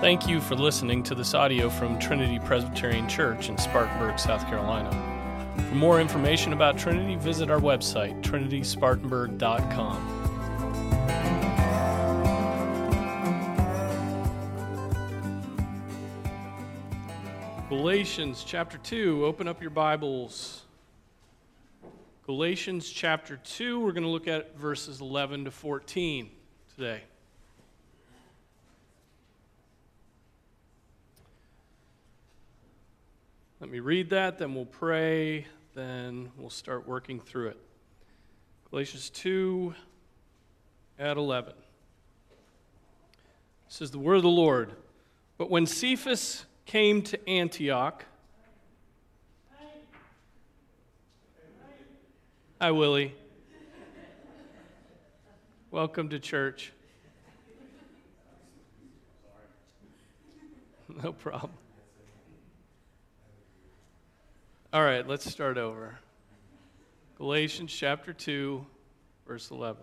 Thank you for listening to this audio from Trinity Presbyterian Church in Spartanburg, South Carolina. For more information about Trinity, visit our website, trinityspartanburg.com. Galatians chapter 2, open up your Bibles. Galatians chapter 2, we're going to look at verses 11 to 14 today. Let me read that, then we'll pray, then we'll start working through it. Galatians 2 at 11. This is the word of the Lord. But when Cephas came to Antioch, Hi, Willie. Welcome to church. No problem. All right, let's start over. Galatians chapter 2, verse 11.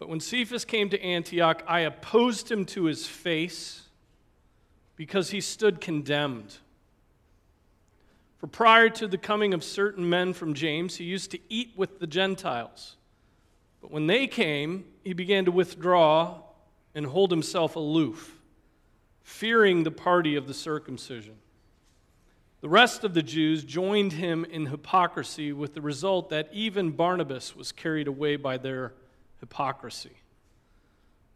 But when Cephas came to Antioch, I opposed him to his face because he stood condemned. For prior to the coming of certain men from James, he used to eat with the Gentiles. But when they came, he began to withdraw and hold himself aloof, fearing the party of the circumcision. The rest of the Jews joined him in hypocrisy, with the result that even Barnabas was carried away by their hypocrisy.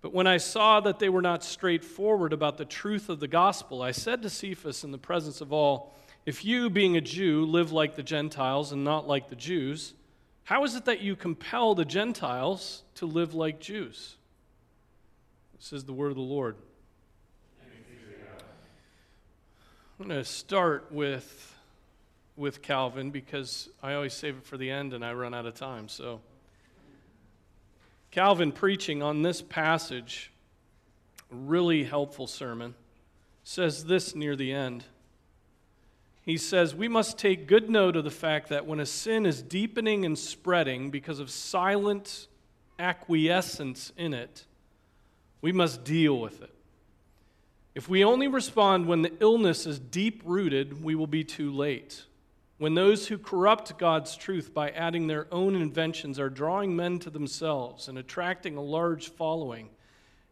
But when I saw that they were not straightforward about the truth of the gospel, I said to Cephas in the presence of all, If you, being a Jew, live like the Gentiles and not like the Jews, how is it that you compel the Gentiles to live like Jews? This is the word of the Lord. I'm going to start with, with Calvin because I always save it for the end and I run out of time. So, Calvin preaching on this passage, really helpful sermon, says this near the end. He says, We must take good note of the fact that when a sin is deepening and spreading because of silent acquiescence in it, we must deal with it. If we only respond when the illness is deep rooted, we will be too late. When those who corrupt God's truth by adding their own inventions are drawing men to themselves and attracting a large following,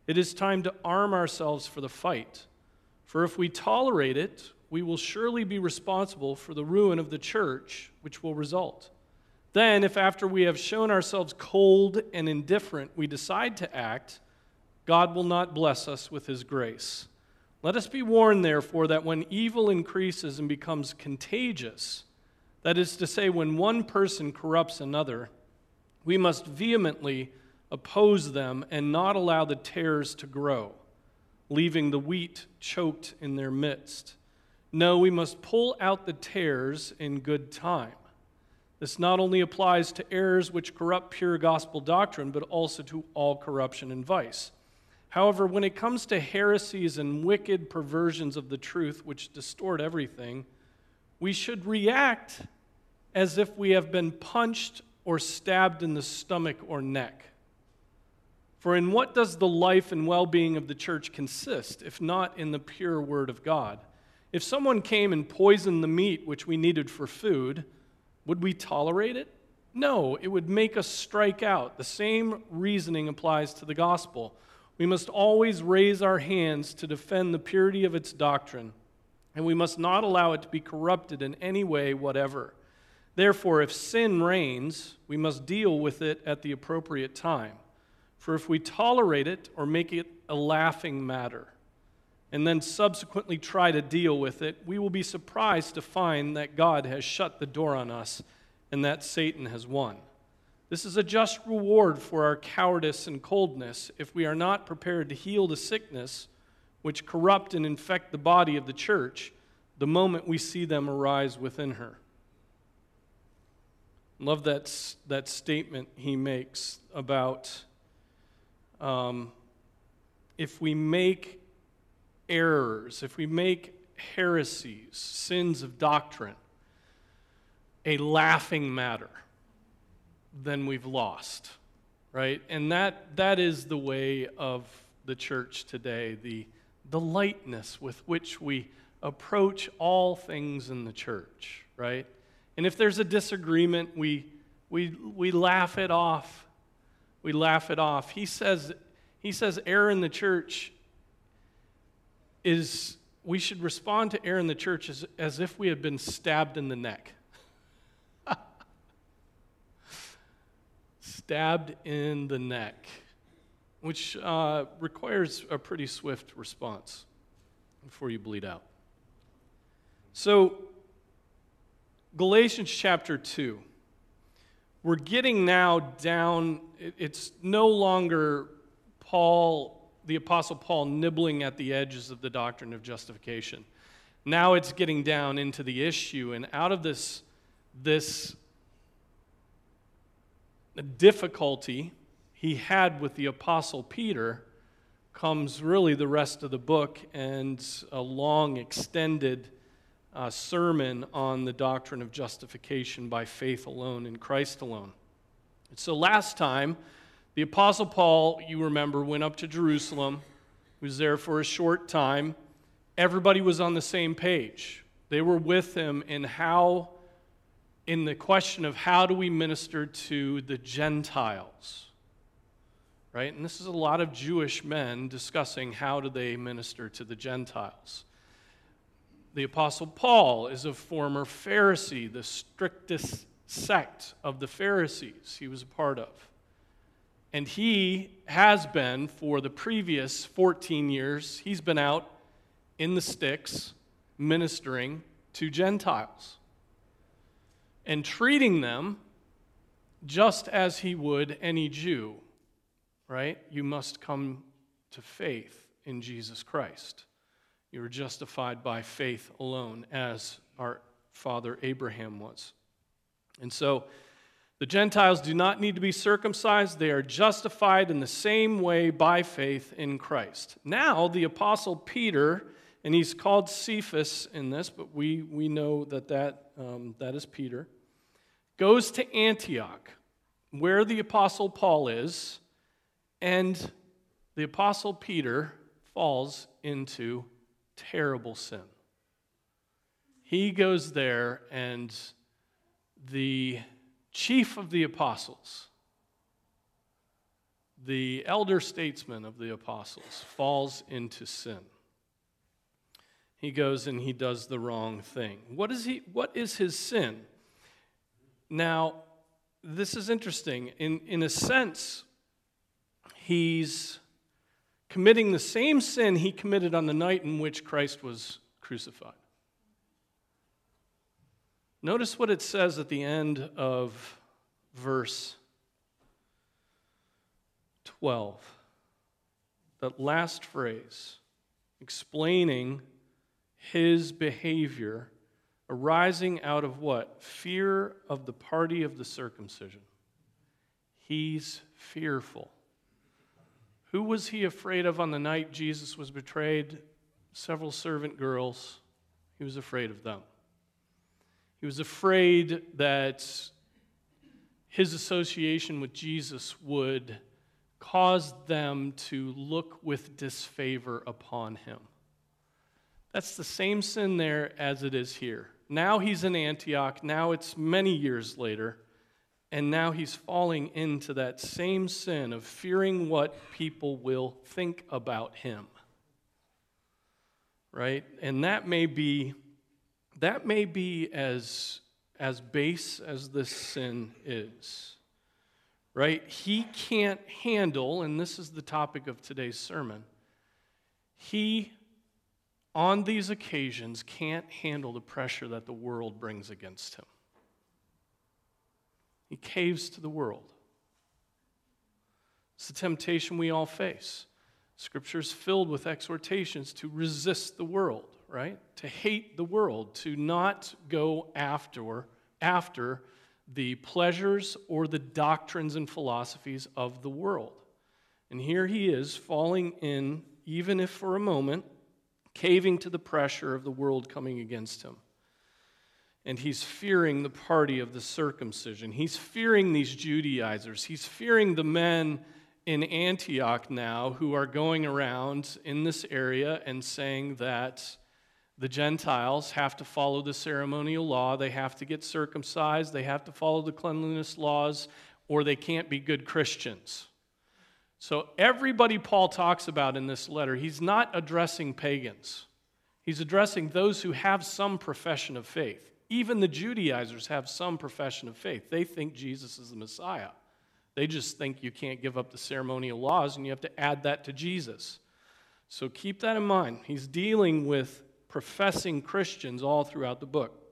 it is time to arm ourselves for the fight. For if we tolerate it, we will surely be responsible for the ruin of the church, which will result. Then, if after we have shown ourselves cold and indifferent, we decide to act, God will not bless us with his grace. Let us be warned, therefore, that when evil increases and becomes contagious, that is to say, when one person corrupts another, we must vehemently oppose them and not allow the tares to grow, leaving the wheat choked in their midst. No, we must pull out the tares in good time. This not only applies to errors which corrupt pure gospel doctrine, but also to all corruption and vice. However, when it comes to heresies and wicked perversions of the truth which distort everything, we should react as if we have been punched or stabbed in the stomach or neck. For in what does the life and well being of the church consist, if not in the pure word of God? If someone came and poisoned the meat which we needed for food, would we tolerate it? No, it would make us strike out. The same reasoning applies to the gospel. We must always raise our hands to defend the purity of its doctrine, and we must not allow it to be corrupted in any way whatever. Therefore, if sin reigns, we must deal with it at the appropriate time. For if we tolerate it or make it a laughing matter, and then subsequently try to deal with it, we will be surprised to find that God has shut the door on us and that Satan has won. This is a just reward for our cowardice and coldness if we are not prepared to heal the sickness which corrupt and infect the body of the church the moment we see them arise within her. Love that, that statement he makes about um, if we make errors, if we make heresies, sins of doctrine, a laughing matter then we've lost, right? And that, that is the way of the church today. The, the lightness with which we approach all things in the church, right? And if there's a disagreement, we, we, we laugh it off. We laugh it off. He says, he says error in the church is, we should respond to error in the church as, as if we had been stabbed in the neck. Stabbed in the neck, which uh, requires a pretty swift response before you bleed out. So, Galatians chapter 2. We're getting now down, it's no longer Paul, the Apostle Paul, nibbling at the edges of the doctrine of justification. Now it's getting down into the issue, and out of this, this difficulty he had with the Apostle Peter comes really the rest of the book and a long, extended uh, sermon on the doctrine of justification by faith alone in Christ alone. And So last time, the Apostle Paul, you remember, went up to Jerusalem, he was there for a short time. Everybody was on the same page. They were with him in how, in the question of how do we minister to the Gentiles, right? And this is a lot of Jewish men discussing how do they minister to the Gentiles. The Apostle Paul is a former Pharisee, the strictest sect of the Pharisees he was a part of. And he has been, for the previous 14 years, he's been out in the sticks ministering to Gentiles and treating them just as he would any Jew, right? You must come to faith in Jesus Christ. You are justified by faith alone, as our father Abraham was. And so, the Gentiles do not need to be circumcised. They are justified in the same way by faith in Christ. Now, the Apostle Peter, and he's called Cephas in this, but we, we know that that, um, that is Peter, goes to Antioch, where the Apostle Paul is, and the Apostle Peter falls into terrible sin. He goes there, and the chief of the apostles, the elder statesman of the apostles, falls into sin. He goes and he does the wrong thing. What is, he, what is his sin? Now, this is interesting. In, in a sense, he's committing the same sin he committed on the night in which Christ was crucified. Notice what it says at the end of verse 12. That last phrase, explaining his behavior arising out of what? Fear of the party of the circumcision. He's fearful. Who was he afraid of on the night Jesus was betrayed? Several servant girls. He was afraid of them. He was afraid that his association with Jesus would cause them to look with disfavor upon him. That's the same sin there as it is here. Now he's in Antioch. Now it's many years later. And now he's falling into that same sin of fearing what people will think about him. Right? And that may be that may be as as base as this sin is. Right? He can't handle, and this is the topic of today's sermon. He on these occasions can't handle the pressure that the world brings against him. He caves to the world. It's the temptation we all face. Scripture is filled with exhortations to resist the world, right? To hate the world, to not go after, after the pleasures or the doctrines and philosophies of the world. And here he is falling in, even if for a moment, caving to the pressure of the world coming against him and he's fearing the party of the circumcision. He's fearing these Judaizers. He's fearing the men in Antioch now who are going around in this area and saying that the Gentiles have to follow the ceremonial law, they have to get circumcised, they have to follow the cleanliness laws, or they can't be good Christians. So, everybody Paul talks about in this letter, he's not addressing pagans. He's addressing those who have some profession of faith. Even the Judaizers have some profession of faith. They think Jesus is the Messiah. They just think you can't give up the ceremonial laws and you have to add that to Jesus. So keep that in mind. He's dealing with professing Christians all throughout the book.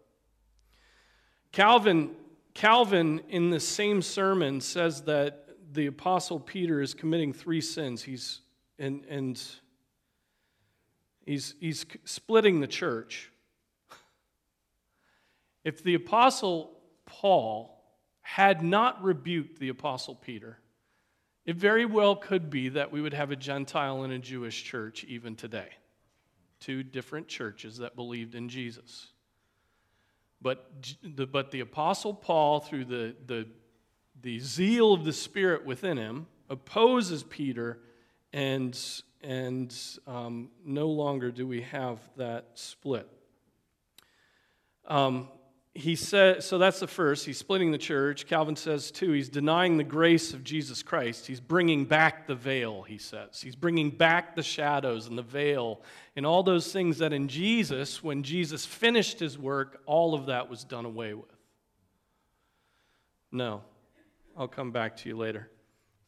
Calvin, Calvin, in the same sermon, says that the Apostle Peter is committing three sins. He's, and, and he's, he's splitting the church. If the Apostle Paul had not rebuked the Apostle Peter, it very well could be that we would have a Gentile and a Jewish church even today. Two different churches that believed in Jesus. But the, but the Apostle Paul, through the, the, the zeal of the Spirit within him, opposes Peter, and, and um, no longer do we have that split. Um, he said, so that's the first. He's splitting the church. Calvin says, too, he's denying the grace of Jesus Christ. He's bringing back the veil, he says. He's bringing back the shadows and the veil and all those things that in Jesus, when Jesus finished his work, all of that was done away with. No, I'll come back to you later.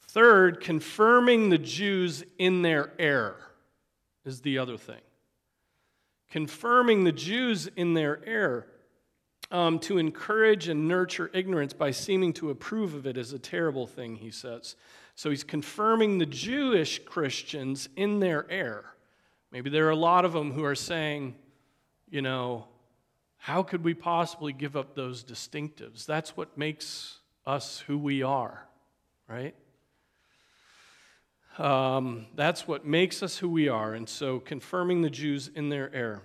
Third, confirming the Jews in their error is the other thing. Confirming the Jews in their error um, to encourage and nurture ignorance by seeming to approve of it is a terrible thing, he says. So he's confirming the Jewish Christians in their error. Maybe there are a lot of them who are saying, you know, how could we possibly give up those distinctives? That's what makes us who we are, right? Um, that's what makes us who we are. And so confirming the Jews in their error.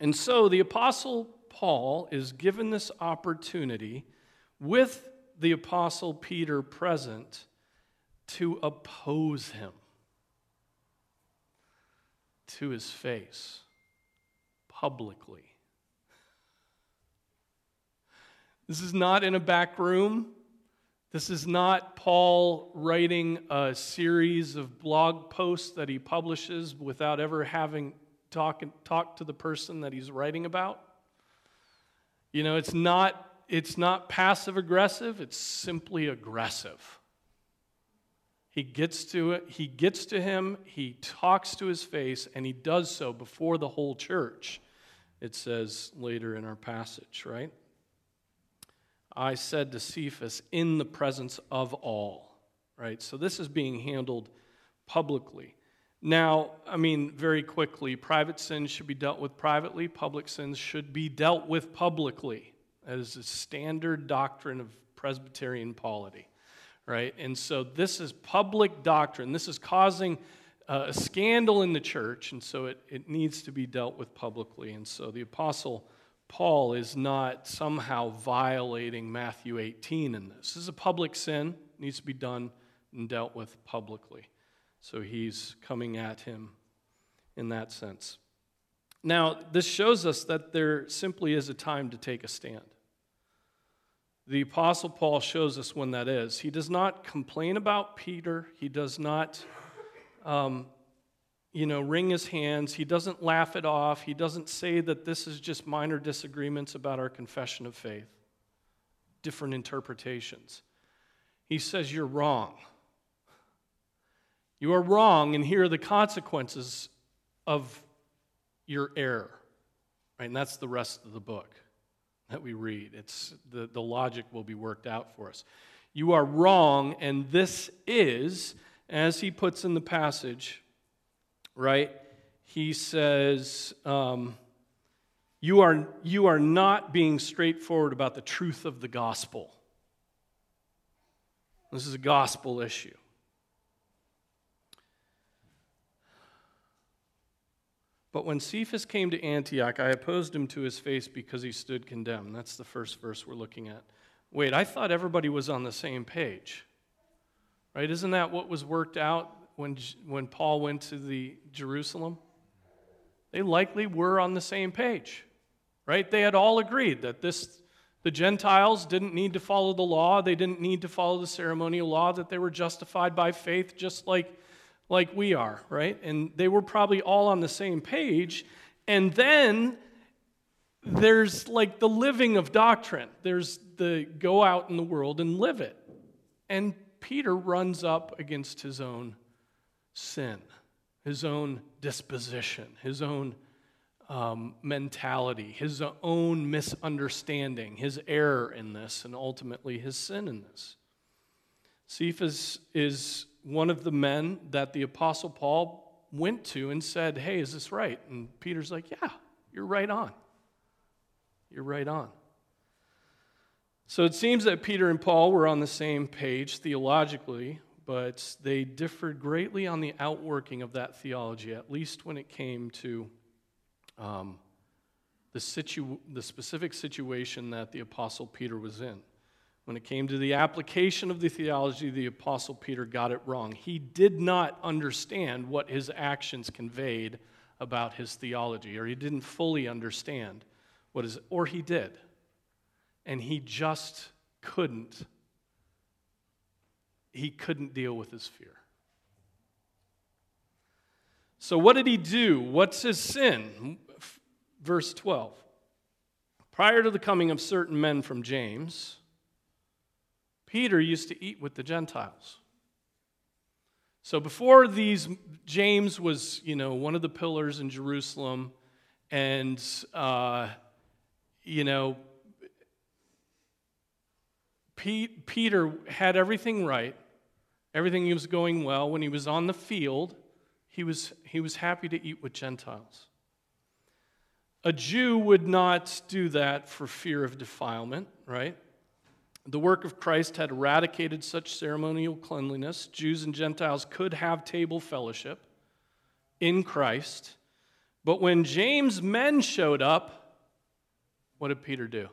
And so the apostle Paul is given this opportunity with the Apostle Peter present to oppose him to his face publicly. This is not in a back room. This is not Paul writing a series of blog posts that he publishes without ever having talked talk to the person that he's writing about. You know, it's not, it's not passive aggressive, it's simply aggressive. He gets to it, he gets to him, he talks to his face, and he does so before the whole church, it says later in our passage, right? I said to Cephas, in the presence of all, right? So this is being handled publicly. Now, I mean, very quickly, private sins should be dealt with privately, public sins should be dealt with publicly. That is a standard doctrine of Presbyterian polity, right? And so this is public doctrine. This is causing uh, a scandal in the church, and so it, it needs to be dealt with publicly. And so the Apostle Paul is not somehow violating Matthew 18 in this. This is a public sin, needs to be done and dealt with publicly. So he's coming at him in that sense. Now, this shows us that there simply is a time to take a stand. The Apostle Paul shows us when that is. He does not complain about Peter, he does not. Um, you know, wring his hands. He doesn't laugh it off. He doesn't say that this is just minor disagreements about our confession of faith, different interpretations. He says, You're wrong. You are wrong, and here are the consequences of your error. Right? And that's the rest of the book that we read. It's the, the logic will be worked out for us. You are wrong, and this is, as he puts in the passage, right? He says, um, you, are, you are not being straightforward about the truth of the gospel. This is a gospel issue. But when Cephas came to Antioch, I opposed him to his face because he stood condemned. That's the first verse we're looking at. Wait, I thought everybody was on the same page. Right? Isn't that what was worked out when, when Paul went to the Jerusalem? They likely were on the same page. Right? They had all agreed that this the Gentiles didn't need to follow the law, they didn't need to follow the ceremonial law, that they were justified by faith just like, like we are, right? And they were probably all on the same page. And then there's like the living of doctrine. There's the go out in the world and live it. And Peter runs up against his own sin, his own disposition, his own um, mentality, his own misunderstanding, his error in this, and ultimately his sin in this. Cephas is one of the men that the Apostle Paul went to and said, Hey, is this right? And Peter's like, Yeah, you're right on. You're right on. So it seems that Peter and Paul were on the same page theologically, but they differed greatly on the outworking of that theology, at least when it came to um, the, situ- the specific situation that the Apostle Peter was in. When it came to the application of the theology, the Apostle Peter got it wrong. He did not understand what his actions conveyed about his theology, or he didn't fully understand what is, or he did. And he just couldn't. He couldn't deal with his fear. So, what did he do? What's his sin? Verse 12. Prior to the coming of certain men from James, Peter used to eat with the Gentiles. So before these, James was, you know, one of the pillars in Jerusalem, and, uh, you know, Pete, Peter had everything right. Everything was going well. When he was on the field, he was, he was happy to eat with Gentiles. A Jew would not do that for fear of defilement, right? The work of Christ had eradicated such ceremonial cleanliness. Jews and Gentiles could have table fellowship in Christ. But when James' men showed up, what did Peter do?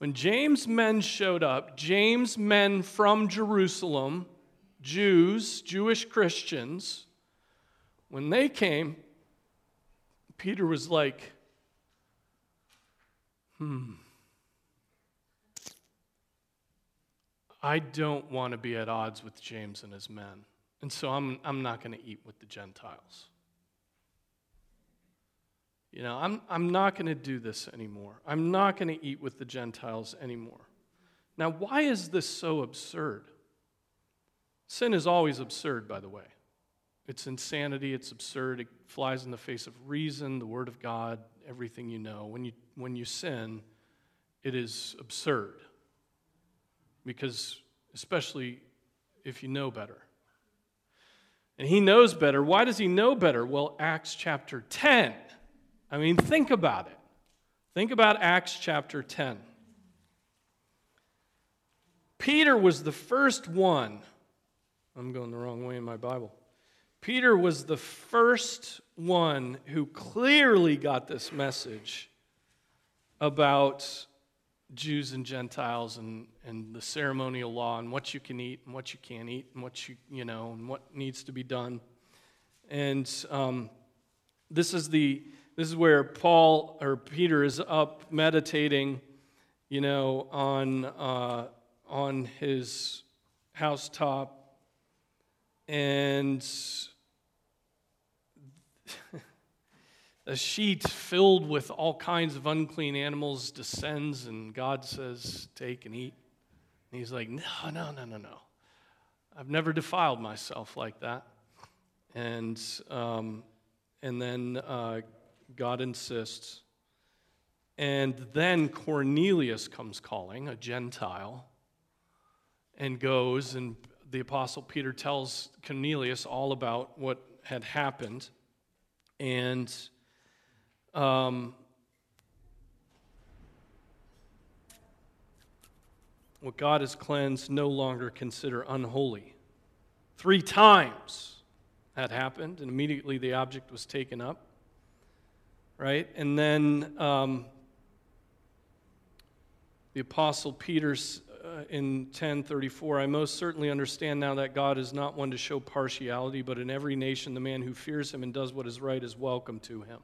When James' men showed up, James' men from Jerusalem, Jews, Jewish Christians, when they came, Peter was like, hmm, I don't want to be at odds with James and his men. And so I'm, I'm not going to eat with the Gentiles. You know, I'm, I'm not going to do this anymore. I'm not going to eat with the Gentiles anymore. Now, why is this so absurd? Sin is always absurd, by the way. It's insanity, it's absurd, it flies in the face of reason, the Word of God, everything you know. When you, when you sin, it is absurd. Because, especially if you know better. And he knows better. Why does he know better? Well, Acts chapter 10. I mean, think about it. Think about Acts chapter 10. Peter was the first one. I'm going the wrong way in my Bible. Peter was the first one who clearly got this message about Jews and Gentiles and, and the ceremonial law and what you can eat and what you can't eat and what you, you know, and what needs to be done. And um, this is the this is where Paul or Peter is up meditating, you know, on uh, on his housetop, and a sheet filled with all kinds of unclean animals descends, and God says, Take and eat. And he's like, No, no, no, no, no. I've never defiled myself like that. And, um, and then uh, God insists. And then Cornelius comes calling, a Gentile, and goes, and the Apostle Peter tells Cornelius all about what had happened. And um, what God has cleansed, no longer consider unholy. Three times that happened, and immediately the object was taken up. Right? And then um, the Apostle Peter uh, in 1034, I most certainly understand now that God is not one to show partiality, but in every nation the man who fears him and does what is right is welcome to him.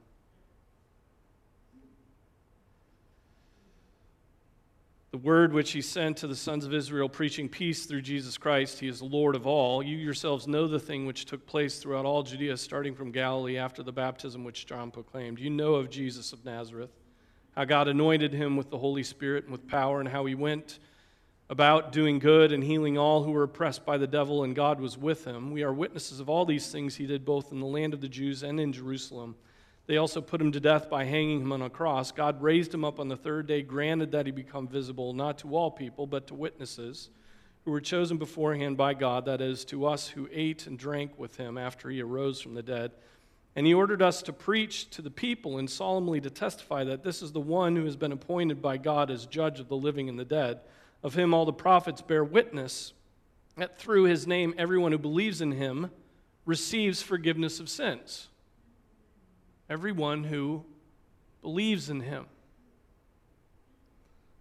The word which he sent to the sons of Israel, preaching peace through Jesus Christ, he is the Lord of all. You yourselves know the thing which took place throughout all Judea, starting from Galilee after the baptism which John proclaimed. You know of Jesus of Nazareth how God anointed him with the Holy Spirit and with power, and how he went about doing good and healing all who were oppressed by the devil, and God was with him. We are witnesses of all these things he did both in the land of the Jews and in Jerusalem. They also put him to death by hanging him on a cross. God raised him up on the third day, granted that he become visible, not to all people, but to witnesses who were chosen beforehand by God, that is, to us who ate and drank with him after he arose from the dead. And he ordered us to preach to the people and solemnly to testify that this is the one who has been appointed by God as judge of the living and the dead. Of him all the prophets bear witness that through his name everyone who believes in him receives forgiveness of sins. Everyone who believes in him.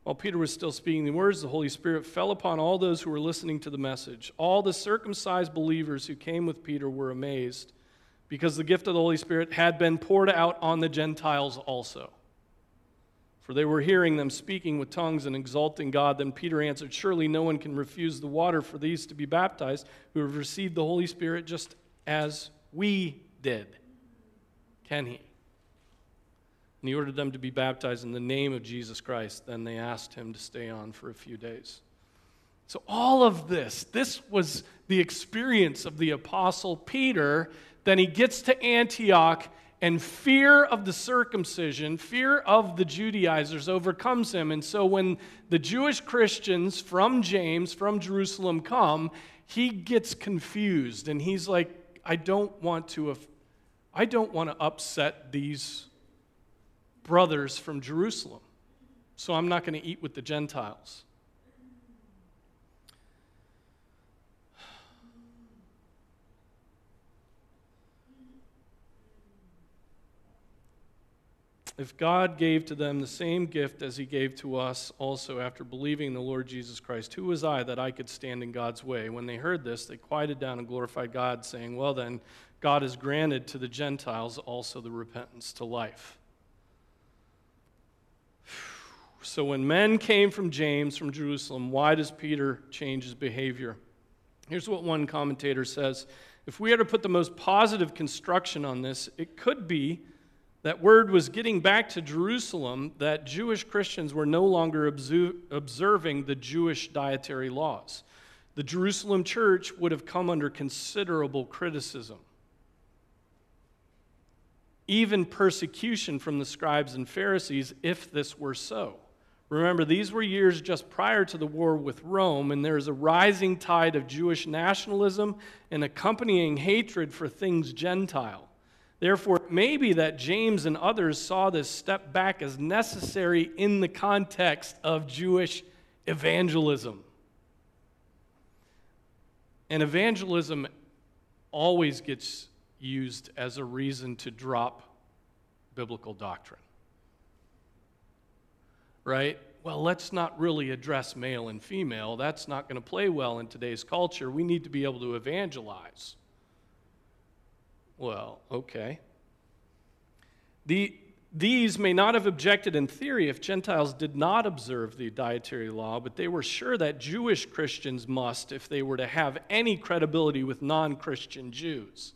While Peter was still speaking the words, the Holy Spirit fell upon all those who were listening to the message. All the circumcised believers who came with Peter were amazed because the gift of the Holy Spirit had been poured out on the Gentiles also. For they were hearing them speaking with tongues and exalting God. Then Peter answered, Surely no one can refuse the water for these to be baptized who have received the Holy Spirit just as we did. Can he? And he ordered them to be baptized in the name of Jesus Christ. Then they asked him to stay on for a few days. So, all of this, this was the experience of the Apostle Peter then he gets to Antioch, and fear of the circumcision, fear of the Judaizers overcomes him. And so when the Jewish Christians from James, from Jerusalem, come, he gets confused and he's like, I don't want to, I don't want to upset these brothers from Jerusalem. So I'm not going to eat with the Gentiles. If God gave to them the same gift as he gave to us also after believing in the Lord Jesus Christ, who was I that I could stand in God's way? When they heard this, they quieted down and glorified God, saying, Well, then, God has granted to the Gentiles also the repentance to life. So when men came from James, from Jerusalem, why does Peter change his behavior? Here's what one commentator says If we are to put the most positive construction on this, it could be that word was getting back to Jerusalem that Jewish Christians were no longer observing the Jewish dietary laws. The Jerusalem church would have come under considerable criticism, even persecution from the scribes and Pharisees if this were so. Remember, these were years just prior to the war with Rome, and there is a rising tide of Jewish nationalism and accompanying hatred for things Gentile. Therefore, it may be that James and others saw this step back as necessary in the context of Jewish evangelism. And evangelism always gets used as a reason to drop biblical doctrine. Right? Well, let's not really address male and female. That's not going to play well in today's culture. We need to be able to evangelize. Well, okay. The, these may not have objected in theory if Gentiles did not observe the dietary law, but they were sure that Jewish Christians must if they were to have any credibility with non Christian Jews.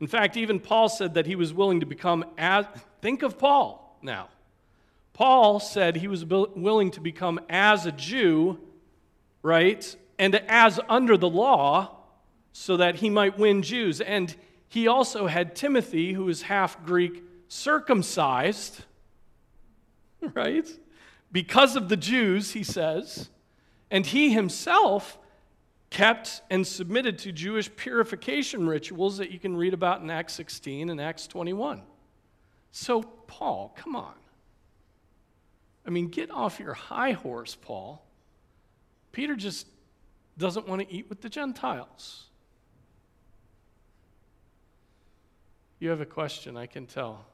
In fact, even Paul said that he was willing to become as. Think of Paul now. Paul said he was willing to become as a Jew, right? And as under the law, so that he might win Jews. And he also had Timothy, who is half Greek, circumcised, right? Because of the Jews, he says. And he himself kept and submitted to Jewish purification rituals that you can read about in Acts 16 and Acts 21. So, Paul, come on. I mean, get off your high horse, Paul. Peter just doesn't want to eat with the Gentiles. You have a question, I can tell.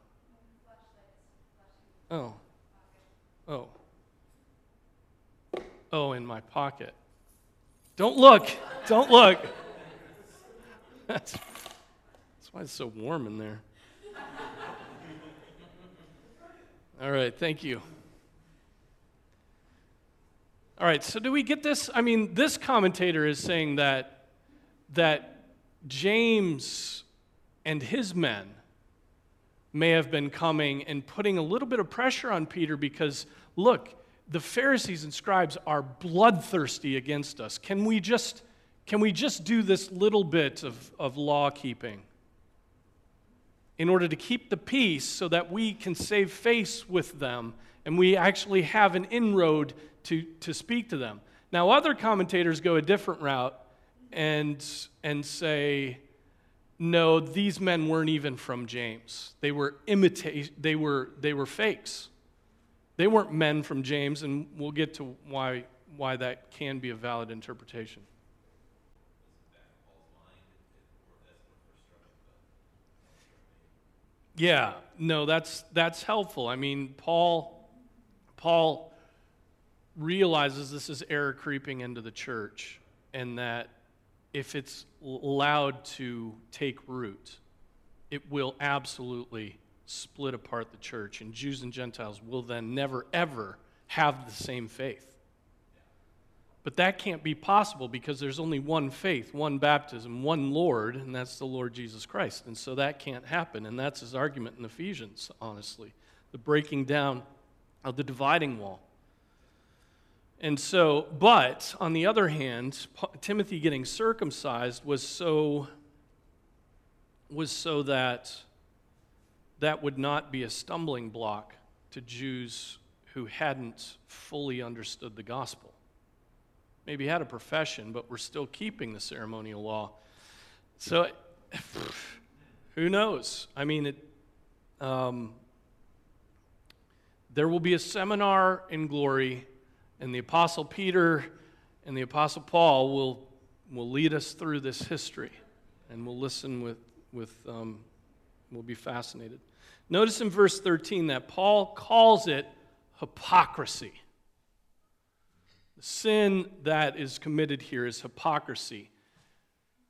Oh. Oh. Oh, in my pocket. Don't look. Don't look. That's, that's why it's so warm in there. All right, thank you. All right, so do we get this? I mean, this commentator is saying that that James and his men may have been coming and putting a little bit of pressure on Peter because look, the Pharisees and scribes are bloodthirsty against us. Can we just, can we just do this little bit of, of law keeping in order to keep the peace so that we can save face with them and we actually have an inroad to, to speak to them? Now, other commentators go a different route and, and say, no, these men weren't even from James. They were imitate, they were, they were fakes. They weren't men from James, and we'll get to why, why that can be a valid interpretation. Yeah, no, that's, that's helpful. I mean, Paul, Paul realizes this is error creeping into the church, and that if it's allowed to take root, it will absolutely split apart the church, and Jews and Gentiles will then never, ever have the same faith. But that can't be possible because there's only one faith, one baptism, one Lord, and that's the Lord Jesus Christ. And so that can't happen. And that's his argument in Ephesians, honestly the breaking down of the dividing wall. And so, but on the other hand, Timothy getting circumcised was so was so that that would not be a stumbling block to Jews who hadn't fully understood the gospel. Maybe had a profession, but were still keeping the ceremonial law. So, who knows? I mean, it, um, there will be a seminar in glory, and the Apostle Peter and the Apostle Paul will, will lead us through this history, and we'll listen with, with um, we'll be fascinated. Notice in verse 13 that Paul calls it hypocrisy. The sin that is committed here is hypocrisy.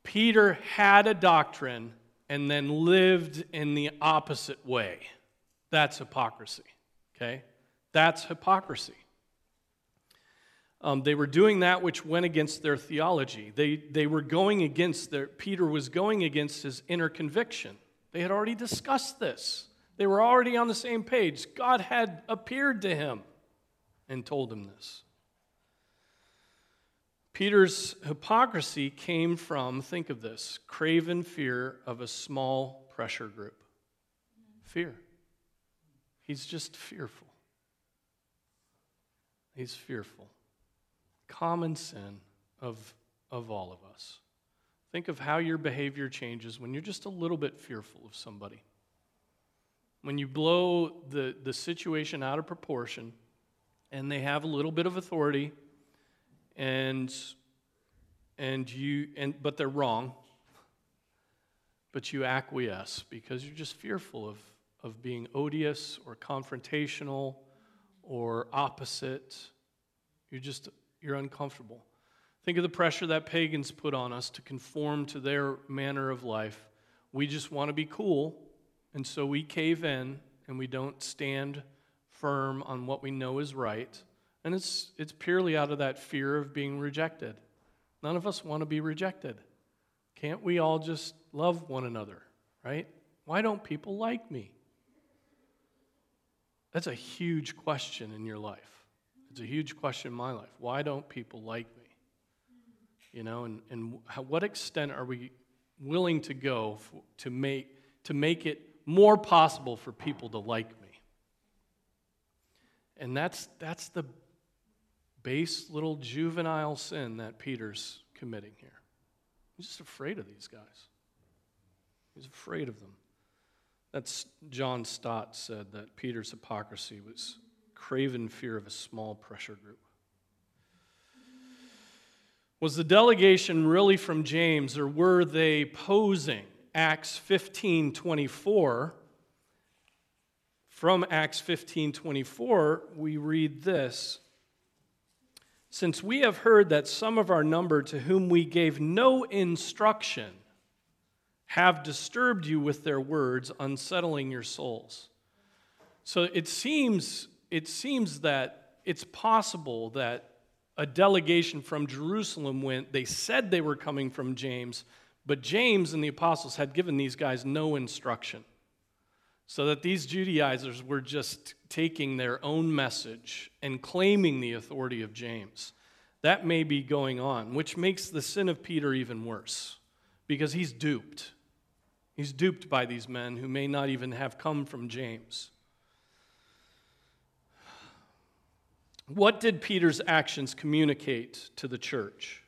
Peter had a doctrine and then lived in the opposite way. That's hypocrisy. Okay? That's hypocrisy. Um, they were doing that which went against their theology. They, they were going against their, Peter was going against his inner conviction. They had already discussed this. They were already on the same page. God had appeared to him and told him this. Peter's hypocrisy came from, think of this, craven fear of a small pressure group. Fear. He's just fearful. He's fearful. Common sin of, of all of us. Think of how your behavior changes when you're just a little bit fearful of somebody when you blow the, the situation out of proportion and they have a little bit of authority and and you and but they're wrong but you acquiesce because you're just fearful of of being odious or confrontational or opposite. You're just you're uncomfortable. Think of the pressure that pagans put on us to conform to their manner of life. We just want to be cool and so we cave in and we don't stand firm on what we know is right. And it's, it's purely out of that fear of being rejected. None of us want to be rejected. Can't we all just love one another, right? Why don't people like me? That's a huge question in your life. It's a huge question in my life. Why don't people like me? You know, and, and how, what extent are we willing to go for, to, make, to make it more possible for people to like me. And that's, that's the base little juvenile sin that Peter's committing here. He's just afraid of these guys. He's afraid of them. That's John Stott said that Peter's hypocrisy was craven fear of a small pressure group. Was the delegation really from James, or were they posing Acts 15 24, from Acts 15 24, we read this. Since we have heard that some of our number to whom we gave no instruction have disturbed you with their words, unsettling your souls. So it seems, it seems that it's possible that a delegation from Jerusalem went. They said they were coming from James, but James and the apostles had given these guys no instruction. So that these Judaizers were just taking their own message and claiming the authority of James. That may be going on, which makes the sin of Peter even worse because he's duped. He's duped by these men who may not even have come from James. What did Peter's actions communicate to the church?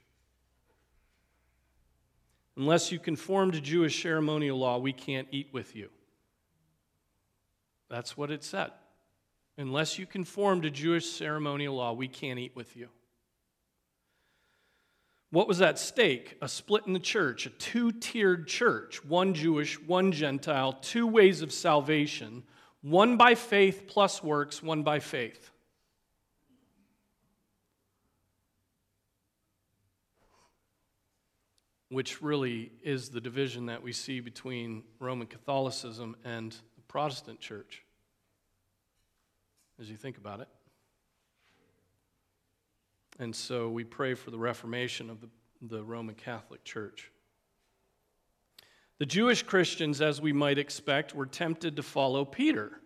Unless you conform to Jewish ceremonial law, we can't eat with you. That's what it said. Unless you conform to Jewish ceremonial law, we can't eat with you. What was at stake? A split in the church, a two tiered church, one Jewish, one Gentile, two ways of salvation, one by faith plus works, one by faith. Which really is the division that we see between Roman Catholicism and the Protestant church, as you think about it. And so we pray for the reformation of the, the Roman Catholic Church. The Jewish Christians, as we might expect, were tempted to follow Peter.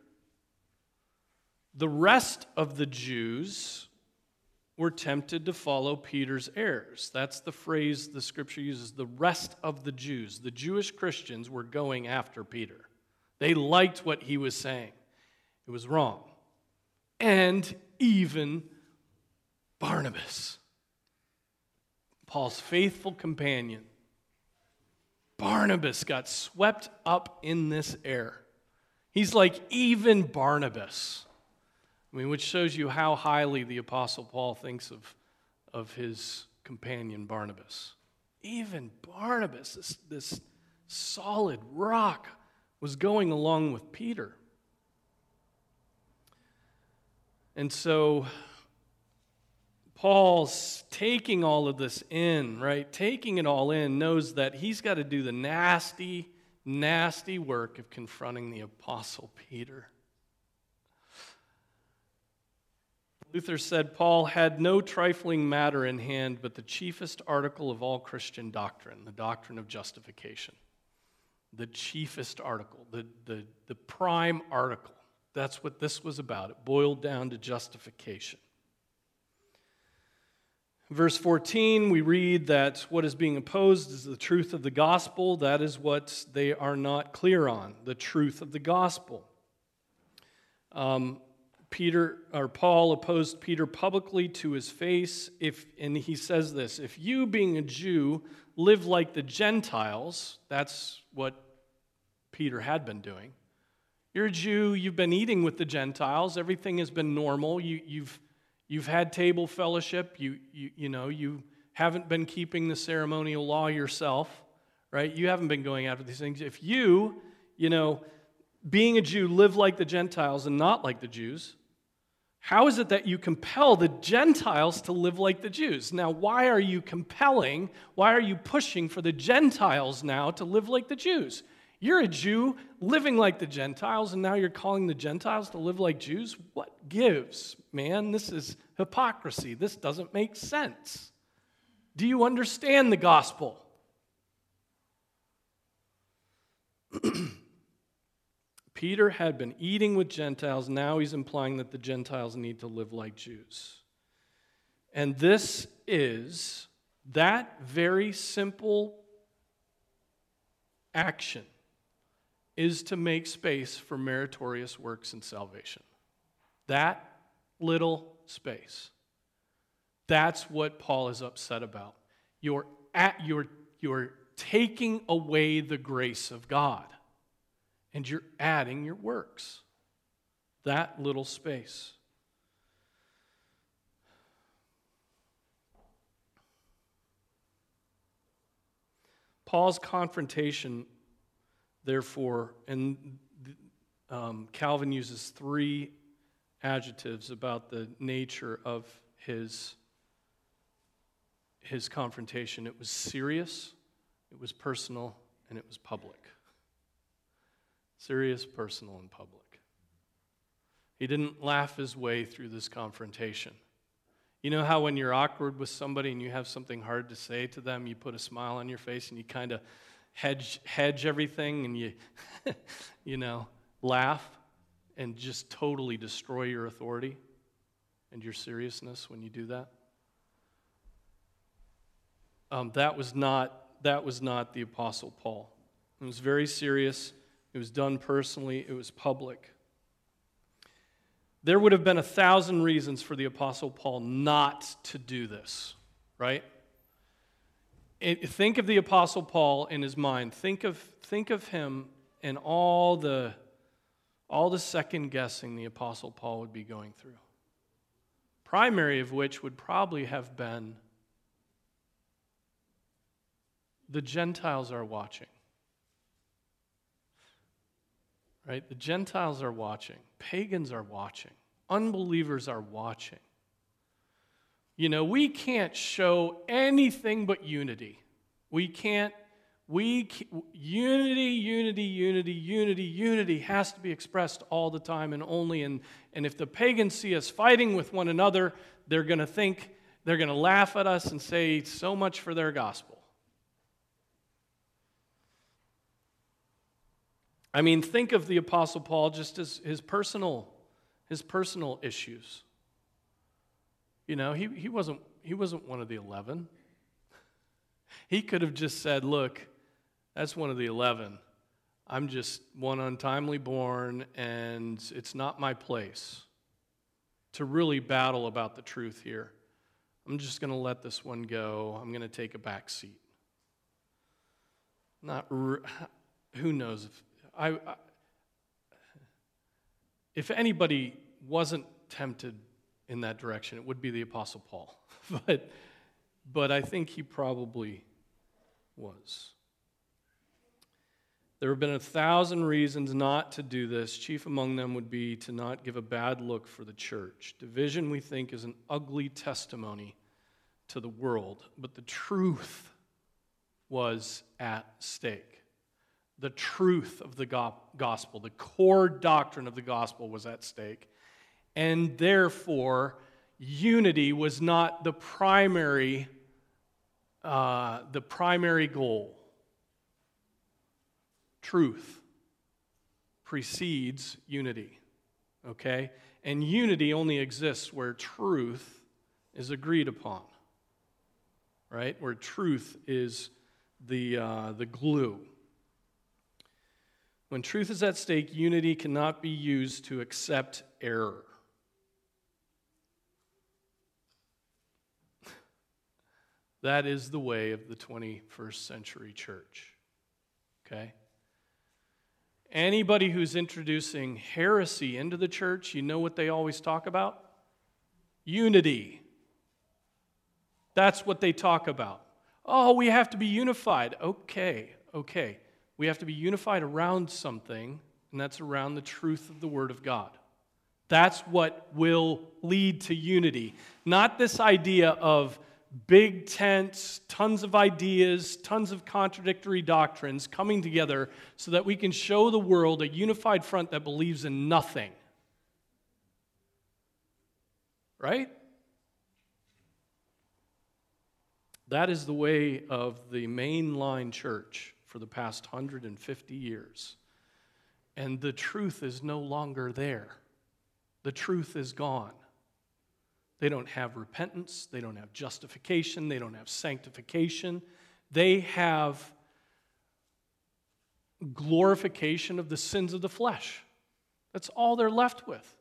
The rest of the Jews were tempted to follow Peter's errors. That's the phrase the scripture uses the rest of the Jews. The Jewish Christians were going after Peter. They liked what he was saying. It was wrong. And even Barnabas, Paul's faithful companion. Barnabas got swept up in this air. He's like even Barnabas. I mean, which shows you how highly the Apostle Paul thinks of, of his companion Barnabas. Even Barnabas, this, this solid rock was going along with Peter. And so Paul's taking all of this in, right? Taking it all in, knows that he's got to do the nasty, nasty work of confronting the Apostle Peter. Luther said Paul had no trifling matter in hand, but the chiefest article of all Christian doctrine, the doctrine of justification the chiefest article, the, the, the prime article. That's what this was about. It boiled down to justification. Verse 14, we read that what is being opposed is the truth of the gospel. That is what they are not clear on, the truth of the gospel. Um, Peter or Paul opposed Peter publicly to his face. If, and he says this if you, being a Jew, live like the Gentiles, that's what Peter had been doing. You're a Jew, you've been eating with the Gentiles, everything has been normal. You, you've, you've had table fellowship, you, you, you know, you haven't been keeping the ceremonial law yourself, right? You haven't been going after these things. If you, you know, being a Jew, live like the Gentiles and not like the Jews, how is it that you compel the Gentiles to live like the Jews? Now, why are you compelling, why are you pushing for the Gentiles now to live like the Jews? You're a Jew living like the Gentiles, and now you're calling the Gentiles to live like Jews? What gives, man? This is hypocrisy. This doesn't make sense. Do you understand the gospel? Peter had been eating with Gentiles. Now he's implying that the Gentiles need to live like Jews. And this is that very simple action is to make space for meritorious works and salvation. That little space. That's what Paul is upset about. You're, at, you're, you're taking away the grace of God and you're adding your works. That little space. Paul's confrontation, therefore, and um, Calvin uses three adjectives about the nature of his his confrontation. It was serious, it was personal, and it was public. Serious, personal, and public. He didn't laugh his way through this confrontation. You know how when you're awkward with somebody and you have something hard to say to them, you put a smile on your face and you kind of hedge, hedge everything and you, you know, laugh and just totally destroy your authority and your seriousness when you do that? Um, that, was not, that was not the Apostle Paul. It was very serious. It was done personally. It was public. There would have been a thousand reasons for the Apostle Paul not to do this, right? Think of the Apostle Paul in his mind. Think of, think of him and all the, all the second guessing the Apostle Paul would be going through. Primary of which would probably have been the Gentiles are watching. Right? The Gentiles are watching, pagans are watching, unbelievers are watching. You know, we can't show anything but unity. We can't, we, unity, unity, unity, unity, unity has to be expressed all the time and only. And, and if the pagans see us fighting with one another, they're going to think, they're going to laugh at us and say, so much for their gospel. I mean, think of the Apostle Paul just as his personal, his personal issues. You know, he, he, wasn't, he wasn't one of the 11. He could have just said, Look, that's one of the 11. I'm just one untimely born, and it's not my place to really battle about the truth here. I'm just going to let this one go. I'm going to take a back seat. Not, who knows if I, I, if anybody wasn't tempted in that direction, it would be the Apostle Paul. but, but I think he probably was. There have been a thousand reasons not to do this. Chief among them would be to not give a bad look for the church. Division, we think, is an ugly testimony to the world, but the truth was at stake the truth of the gospel, the core doctrine of the gospel was at stake. And therefore, unity was not the primary, uh, the primary goal. Truth precedes unity, okay? And unity only exists where truth is agreed upon, right? Where truth is the, uh, the glue. When truth is at stake, unity cannot be used to accept error. That is the way of the 21st century church. Okay? Anybody who's introducing heresy into the church, you know what they always talk about? Unity. That's what they talk about. Oh, we have to be unified. Okay, okay. We have to be unified around something, and that's around the truth of the Word of God. That's what will lead to unity. Not this idea of big tents, tons of ideas, tons of contradictory doctrines coming together so that we can show the world a unified front that believes in nothing. Right? That is the way of the mainline church for the past 150 years. And the truth is no longer there. The truth is gone. They don't have repentance, they don't have justification, they don't have sanctification. They have glorification of the sins of the flesh. That's all they're left with.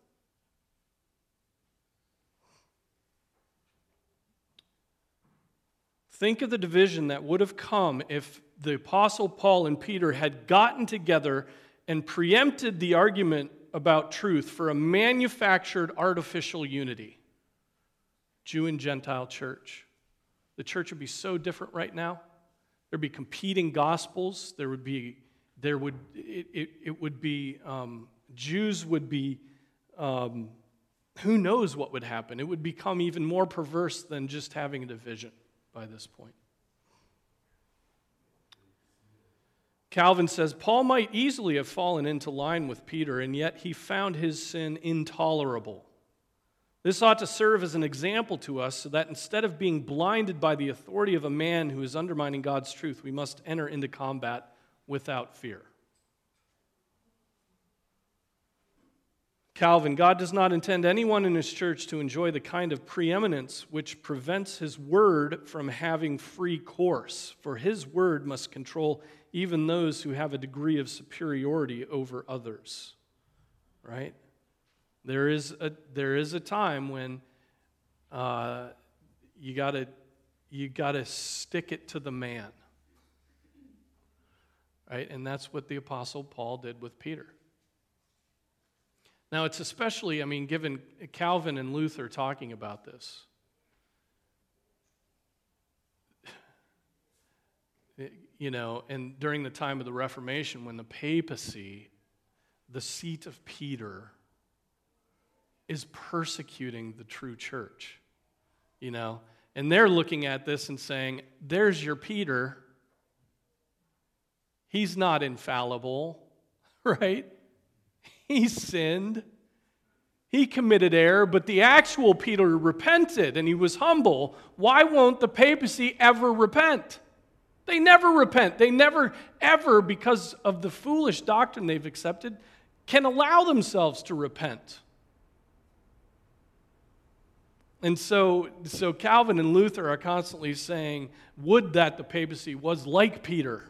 Think of the division that would have come if the Apostle Paul and Peter had gotten together and preempted the argument about truth for a manufactured artificial unity. Jew and Gentile church. The church would be so different right now. There'd be competing gospels. There would be, there would, it, it, it would be, um, Jews would be, um, who knows what would happen? It would become even more perverse than just having a division. by this point. Calvin says Paul might easily have fallen into line with Peter, and yet he found his sin intolerable. This ought to serve as an example to us so that instead of being blinded by the authority of a man who is undermining God's truth, we must enter into combat without fear. Calvin, God does not intend anyone in his church to enjoy the kind of preeminence which prevents his word from having free course, for his word must control even those who have a degree of superiority over others. Right? There is a, there is a time when uh, you got to you got to stick it to the man. Right? And that's what the Apostle Paul did with Peter. Now, it's especially, I mean, given Calvin and Luther talking about this. You know, and during the time of the Reformation, when the papacy, the seat of Peter, is persecuting the true church, you know, and they're looking at this and saying, There's your Peter. He's not infallible, right? He sinned. He committed error, but the actual Peter repented and he was humble. Why won't the papacy ever repent? They never repent. They never, ever, because of the foolish doctrine they've accepted, can allow themselves to repent. And so, so Calvin and Luther are constantly saying, Would that the papacy was like Peter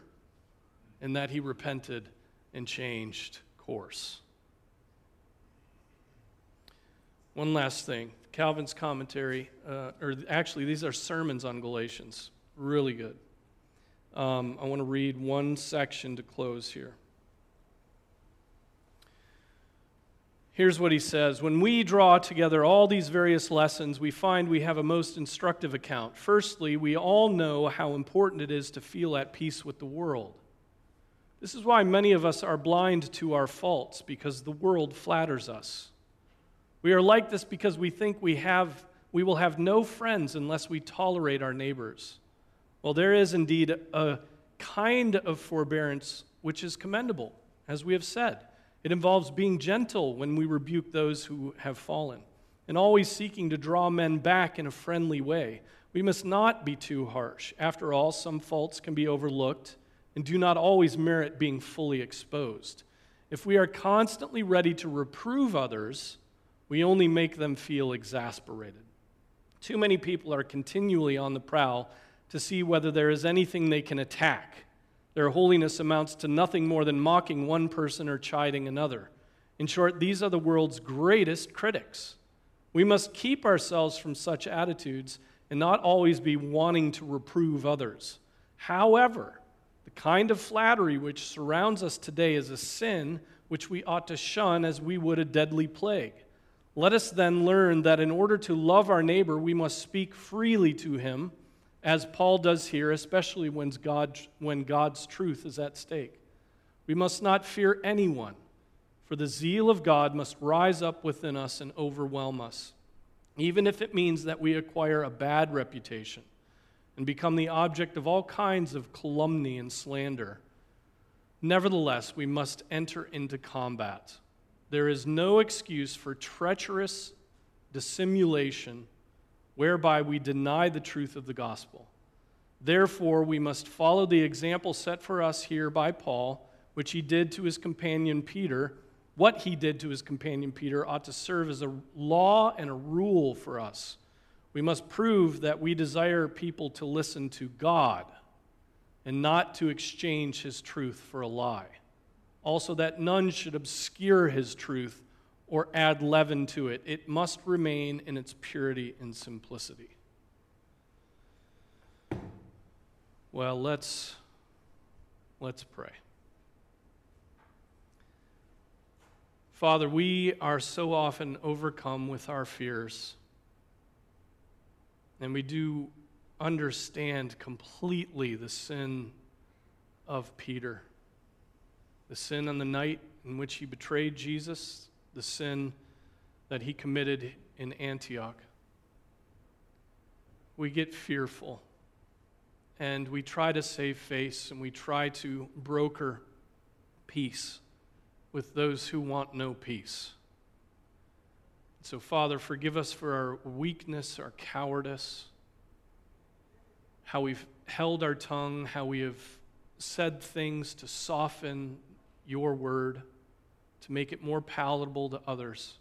and that he repented and changed course. One last thing Calvin's commentary, uh, or actually, these are sermons on Galatians. Really good. Um, I want to read one section to close here. Here's what he says When we draw together all these various lessons, we find we have a most instructive account. Firstly, we all know how important it is to feel at peace with the world. This is why many of us are blind to our faults, because the world flatters us. We are like this because we think we, have, we will have no friends unless we tolerate our neighbors. Well, there is indeed a kind of forbearance which is commendable, as we have said. It involves being gentle when we rebuke those who have fallen, and always seeking to draw men back in a friendly way. We must not be too harsh. After all, some faults can be overlooked and do not always merit being fully exposed. If we are constantly ready to reprove others, we only make them feel exasperated. Too many people are continually on the prowl to see whether there is anything they can attack. Their holiness amounts to nothing more than mocking one person or chiding another. In short, these are the world's greatest critics. We must keep ourselves from such attitudes and not always be wanting to reprove others. However, the kind of flattery which surrounds us today is a sin which we ought to shun as we would a deadly plague. Let us then learn that in order to love our neighbor, we must speak freely to him, as Paul does here, especially when, God, when God's truth is at stake. We must not fear anyone, for the zeal of God must rise up within us and overwhelm us, even if it means that we acquire a bad reputation and become the object of all kinds of calumny and slander. Nevertheless, we must enter into combat there is no excuse for treacherous dissimulation whereby we deny the truth of the gospel. Therefore, we must follow the example set for us here by Paul, which he did to his companion Peter. What he did to his companion Peter ought to serve as a law and a rule for us. We must prove that we desire people to listen to God and not to exchange his truth for a lie. Also, that none should obscure his truth or add leaven to it. It must remain in its purity and simplicity. Well, let's, let's pray. Father, we are so often overcome with our fears, and we do understand completely the sin of Peter the sin on the night in which he betrayed Jesus, the sin that he committed in Antioch. We get fearful and we try to save face and we try to broker peace with those who want no peace. So, Father, forgive us for our weakness, our cowardice, how we've held our tongue, how we have said things to soften your word, to make it more palatable to others.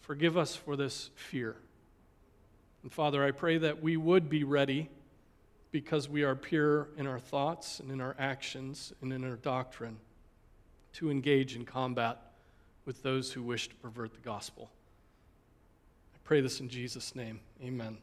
Forgive us for this fear. And Father, I pray that we would be ready because we are pure in our thoughts and in our actions and in our doctrine to engage in combat with those who wish to pervert the gospel. I pray this in Jesus' name. Amen.